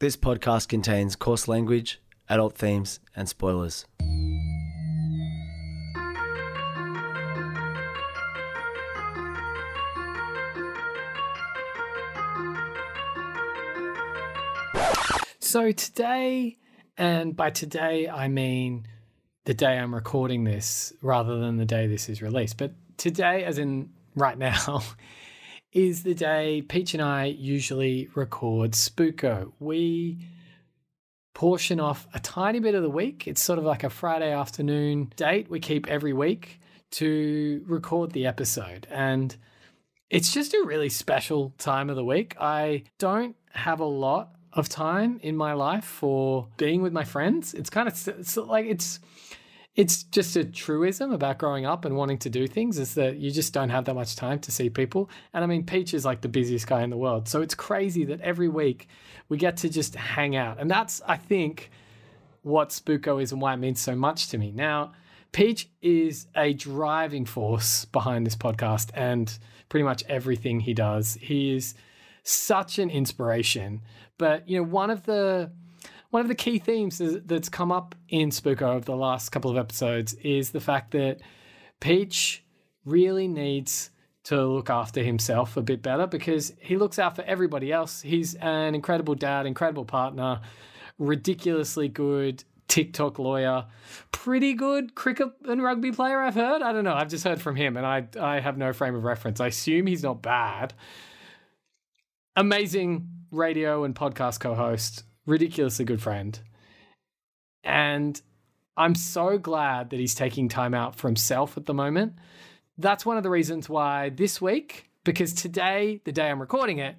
This podcast contains coarse language, adult themes, and spoilers. So today, and by today I mean the day I'm recording this rather than the day this is released, but today, as in right now, is the day Peach and I usually record Spooko. We portion off a tiny bit of the week. It's sort of like a Friday afternoon date we keep every week to record the episode. And it's just a really special time of the week. I don't have a lot of time in my life for being with my friends. It's kind of it's like it's it's just a truism about growing up and wanting to do things is that you just don't have that much time to see people. And I mean, Peach is like the busiest guy in the world. So it's crazy that every week we get to just hang out. And that's, I think, what Spooko is and why it means so much to me. Now, Peach is a driving force behind this podcast and pretty much everything he does. He is such an inspiration. But, you know, one of the one of the key themes that's come up in Spooko over the last couple of episodes is the fact that Peach really needs to look after himself a bit better because he looks out for everybody else. He's an incredible dad, incredible partner, ridiculously good TikTok lawyer, pretty good cricket and rugby player, I've heard. I don't know. I've just heard from him and I, I have no frame of reference. I assume he's not bad. Amazing radio and podcast co host, ridiculously good friend. And I'm so glad that he's taking time out for himself at the moment. That's one of the reasons why this week, because today, the day I'm recording it,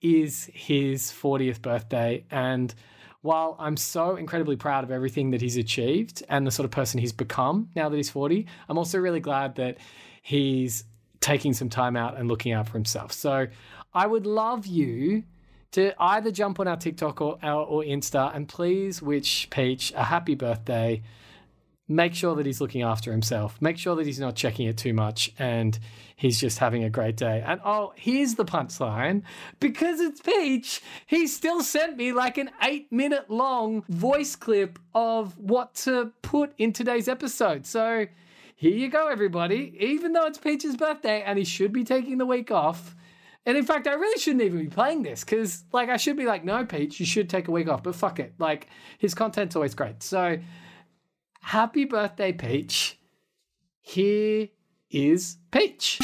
is his 40th birthday. And while I'm so incredibly proud of everything that he's achieved and the sort of person he's become now that he's 40, I'm also really glad that he's taking some time out and looking out for himself. So I would love you to either jump on our TikTok or, or Insta and please wish Peach a happy birthday. Make sure that he's looking after himself. Make sure that he's not checking it too much and he's just having a great day. And oh, here's the punchline because it's Peach, he still sent me like an eight minute long voice clip of what to put in today's episode. So here you go, everybody. Even though it's Peach's birthday and he should be taking the week off, and in fact, I really shouldn't even be playing this because, like, I should be like, no, Peach, you should take a week off. But fuck it. Like, his content's always great. So, happy birthday, Peach. Here is Peach.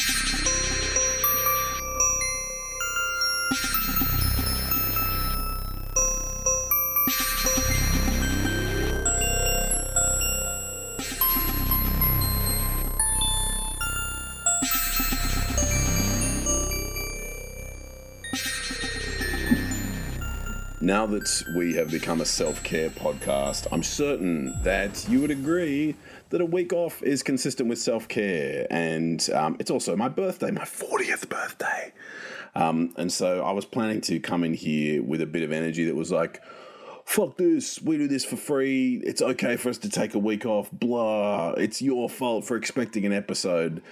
Now that we have become a self care podcast, I'm certain that you would agree that a week off is consistent with self care. And um, it's also my birthday, my 40th birthday. Um, and so I was planning to come in here with a bit of energy that was like, fuck this, we do this for free, it's okay for us to take a week off, blah, it's your fault for expecting an episode.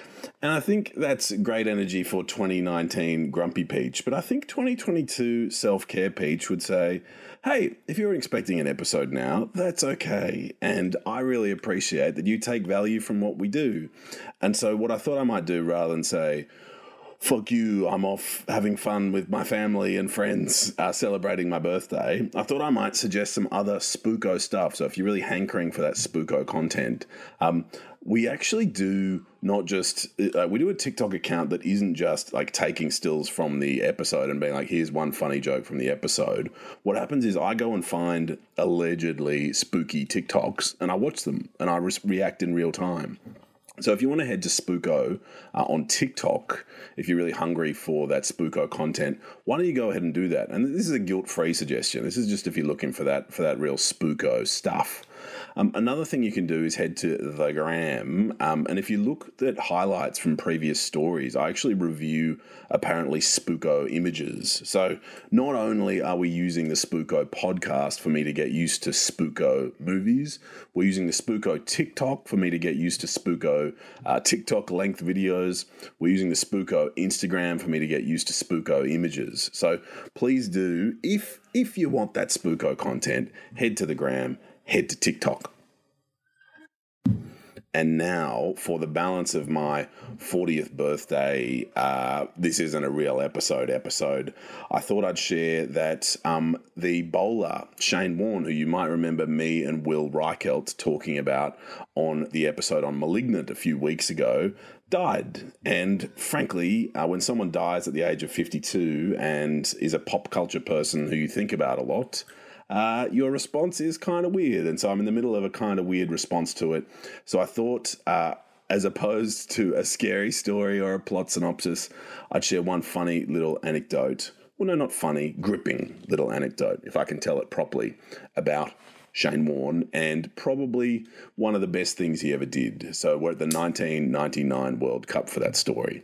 And I think that's great energy for 2019 Grumpy Peach, but I think 2022 Self Care Peach would say, hey, if you're expecting an episode now, that's okay. And I really appreciate that you take value from what we do. And so, what I thought I might do rather than say, fuck you, I'm off having fun with my family and friends uh, celebrating my birthday, I thought I might suggest some other Spooko stuff. So if you're really hankering for that Spooko content, um, we actually do not just uh, we do a TikTok account that isn't just like taking stills from the episode and being like, here's one funny joke from the episode. What happens is I go and find allegedly spooky TikToks and I watch them and I re- react in real time. So if you want to head to Spooko uh, on TikTok, if you're really hungry for that Spooko content, why don't you go ahead and do that? And this is a guilt-free suggestion. This is just if you're looking for that for that real Spooko stuff. Um, another thing you can do is head to the gram, um, and if you look at highlights from previous stories, I actually review apparently Spooko images. So not only are we using the Spooko podcast for me to get used to Spooko movies, we're using the Spooko TikTok for me to get used to Spooko uh, TikTok length videos. We're using the Spooko Instagram for me to get used to Spooko images. So please do, if if you want that Spooko content, head to the gram, head to TikTok. And now, for the balance of my 40th birthday, uh, this isn't a real episode episode. I thought I'd share that um, the bowler, Shane Warne, who you might remember me and Will Reichelt talking about on the episode on Malignant a few weeks ago, died. And frankly, uh, when someone dies at the age of 52 and is a pop culture person who you think about a lot, uh, your response is kind of weird. And so I'm in the middle of a kind of weird response to it. So I thought, uh, as opposed to a scary story or a plot synopsis, I'd share one funny little anecdote. Well, no, not funny, gripping little anecdote, if I can tell it properly, about Shane Warne, and probably one of the best things he ever did. So we're at the 1999 World Cup for that story.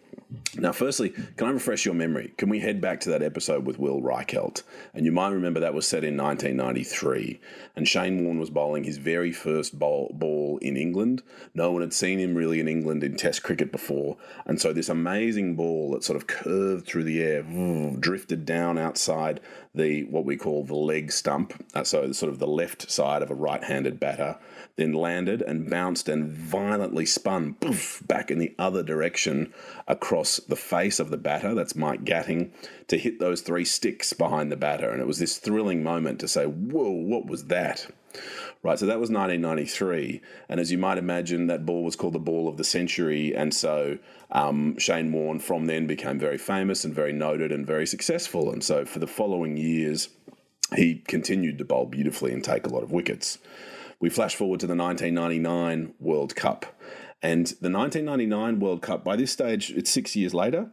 Now, firstly, can I refresh your memory? Can we head back to that episode with Will Reichelt? And you might remember that was set in 1993. And Shane Warne was bowling his very first ball in England. No one had seen him really in England in Test cricket before. And so this amazing ball that sort of curved through the air, drifted down outside the what we call the leg stump, uh, so sort of the left side of a right-handed batter, then landed and bounced and violently spun poof, back in the other direction across the face of the batter. That's Mike Gatting to hit those three sticks behind the batter, and it was this thrilling moment to say, "Whoa, what was that?" Right, so that was 1993, and as you might imagine, that ball was called the ball of the century, and so um, Shane Warne from then became very famous and very noted and very successful, and so for the following years, he continued to bowl beautifully and take a lot of wickets. We flash forward to the 1999 World Cup, and the 1999 World Cup. By this stage, it's six years later.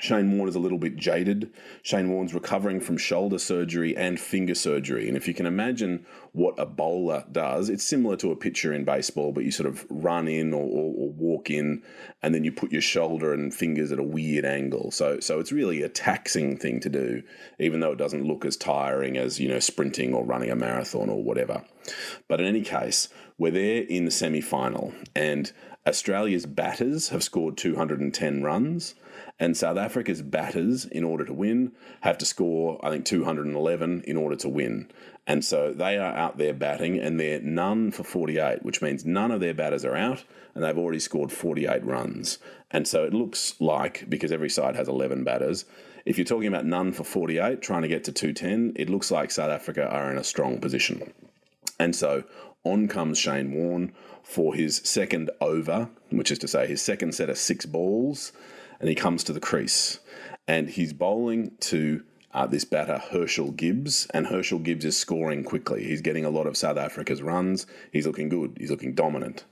Shane Warne is a little bit jaded. Shane Warne's recovering from shoulder surgery and finger surgery. And if you can imagine what a bowler does, it's similar to a pitcher in baseball, but you sort of run in or, or, or, walk in and then you put your shoulder and fingers at a weird angle. So, so it's really a taxing thing to do, even though it doesn't look as tiring as, you know, sprinting or running a marathon or whatever. But in any case, we're there in the semi final and Australia's batters have scored 210 runs. And South Africa's batters, in order to win, have to score, I think, 211 in order to win. And so they are out there batting, and they're none for 48, which means none of their batters are out, and they've already scored 48 runs. And so it looks like, because every side has 11 batters, if you're talking about none for 48, trying to get to 210, it looks like South Africa are in a strong position. And so on comes Shane Warne for his second over, which is to say his second set of six balls and he comes to the crease and he's bowling to uh, this batter Herschelle Gibbs, and Herschelle Gibbs is scoring quickly. He's getting a lot of South Africa's runs. He's looking good. He's looking dominant.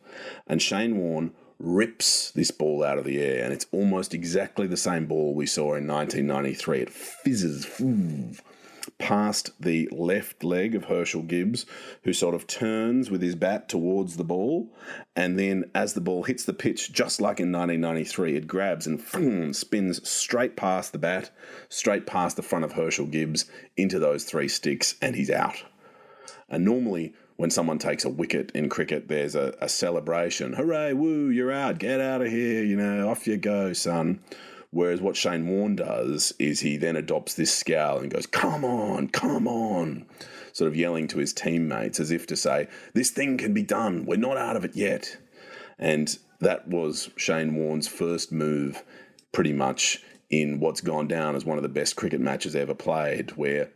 And Shane Warne rips this ball out of the air, and it's almost exactly the same ball we saw in 1993. It fizzes past the left leg of Herschelle Gibbs, who sort of turns with his bat towards the ball. And then, as the ball hits the pitch, just like in 1993, it grabs and spins straight past the bat, straight past the front of Herschelle Gibbs into those three sticks, and he's out. And normally, when someone takes a wicket in cricket, there's a, a celebration. Hooray, woo, you're out, get out of here, you know, off you go, son. Whereas what Shane Warne does is he then adopts this scowl and goes, Come on, come on, sort of yelling to his teammates as if to say, This thing can be done. We're not out of it yet. And that was Shane Warne's first move, pretty much in what's gone down as one of the best cricket matches ever played, where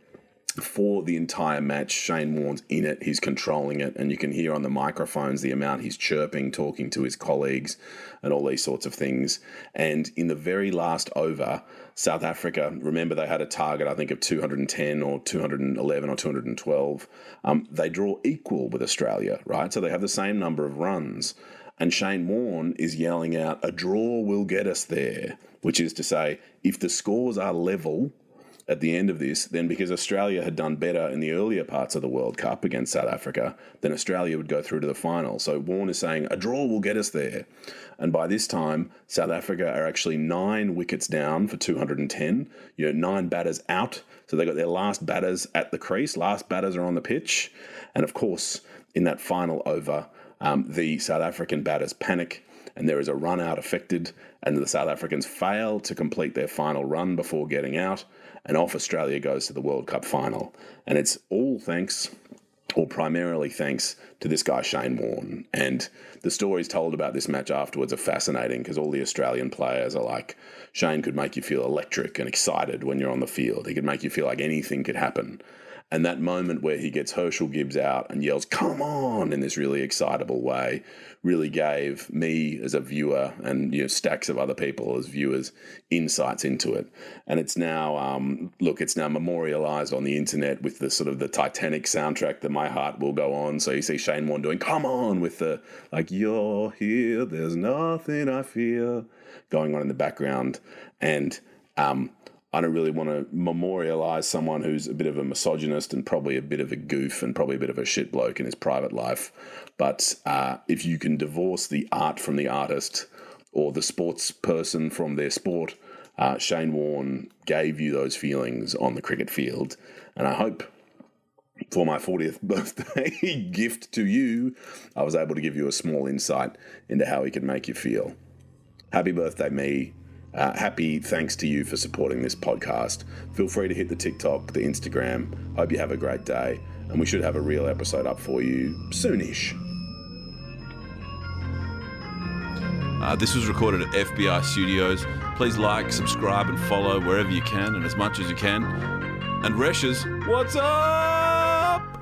for the entire match. Shane Warne's in it, he's controlling it, and you can hear on the microphones the amount he's chirping, talking to his colleagues, and all these sorts of things. And in the very last over, South Africa, remember they had a target, I think, of 210 or 211 or 212. Um, they draw equal with Australia, right? So they have the same number of runs. And Shane Warne is yelling out, a draw will get us there, which is to say, if the scores are level, at the end of this, then because Australia had done better in the earlier parts of the World Cup against South Africa, then Australia would go through to the final. So Warne is saying a draw will get us there. And by this time, South Africa are actually nine wickets down for 210. You know, nine batters out. So they got their last batters at the crease, last batters are on the pitch. And of course, in that final over, um, the South African batters panic and there is a run out affected, and the South Africans fail to complete their final run before getting out, and off Australia goes to the World Cup final. And it's all thanks, or primarily thanks, to this guy, Shane Warne. And the stories told about this match afterwards are fascinating because all the Australian players are like, Shane could make you feel electric and excited when you're on the field. He could make you feel like anything could happen. And that moment where he gets Herschelle Gibbs out and yells, come on, in this really excitable way, really gave me as a viewer and you know stacks of other people as viewers insights into it. And it's now, um, look, it's now memorialized on the internet with the sort of the Titanic soundtrack that My Heart Will Go On. So you see Shane Warne doing, come on, with the, like, you're here, there's nothing I fear, going on in the background. And, um, I don't really want to memorialize someone who's a bit of a misogynist and probably a bit of a goof and probably a bit of a shit bloke in his private life. But uh, if you can divorce the art from the artist or the sports person from their sport, uh, Shane Warne gave you those feelings on the cricket field. And I hope for my 40th birthday gift to you, I was able to give you a small insight into how he can make you feel. Happy birthday, me. Uh, happy thanks to you for supporting this podcast. Feel free to hit the TikTok, the Instagram. Hope you have a great day, and we should have a real episode up for you soonish. Uh, this was recorded at FBI Studios. Please like, subscribe, and follow wherever you can and as much as you can. And Reshes, what's up?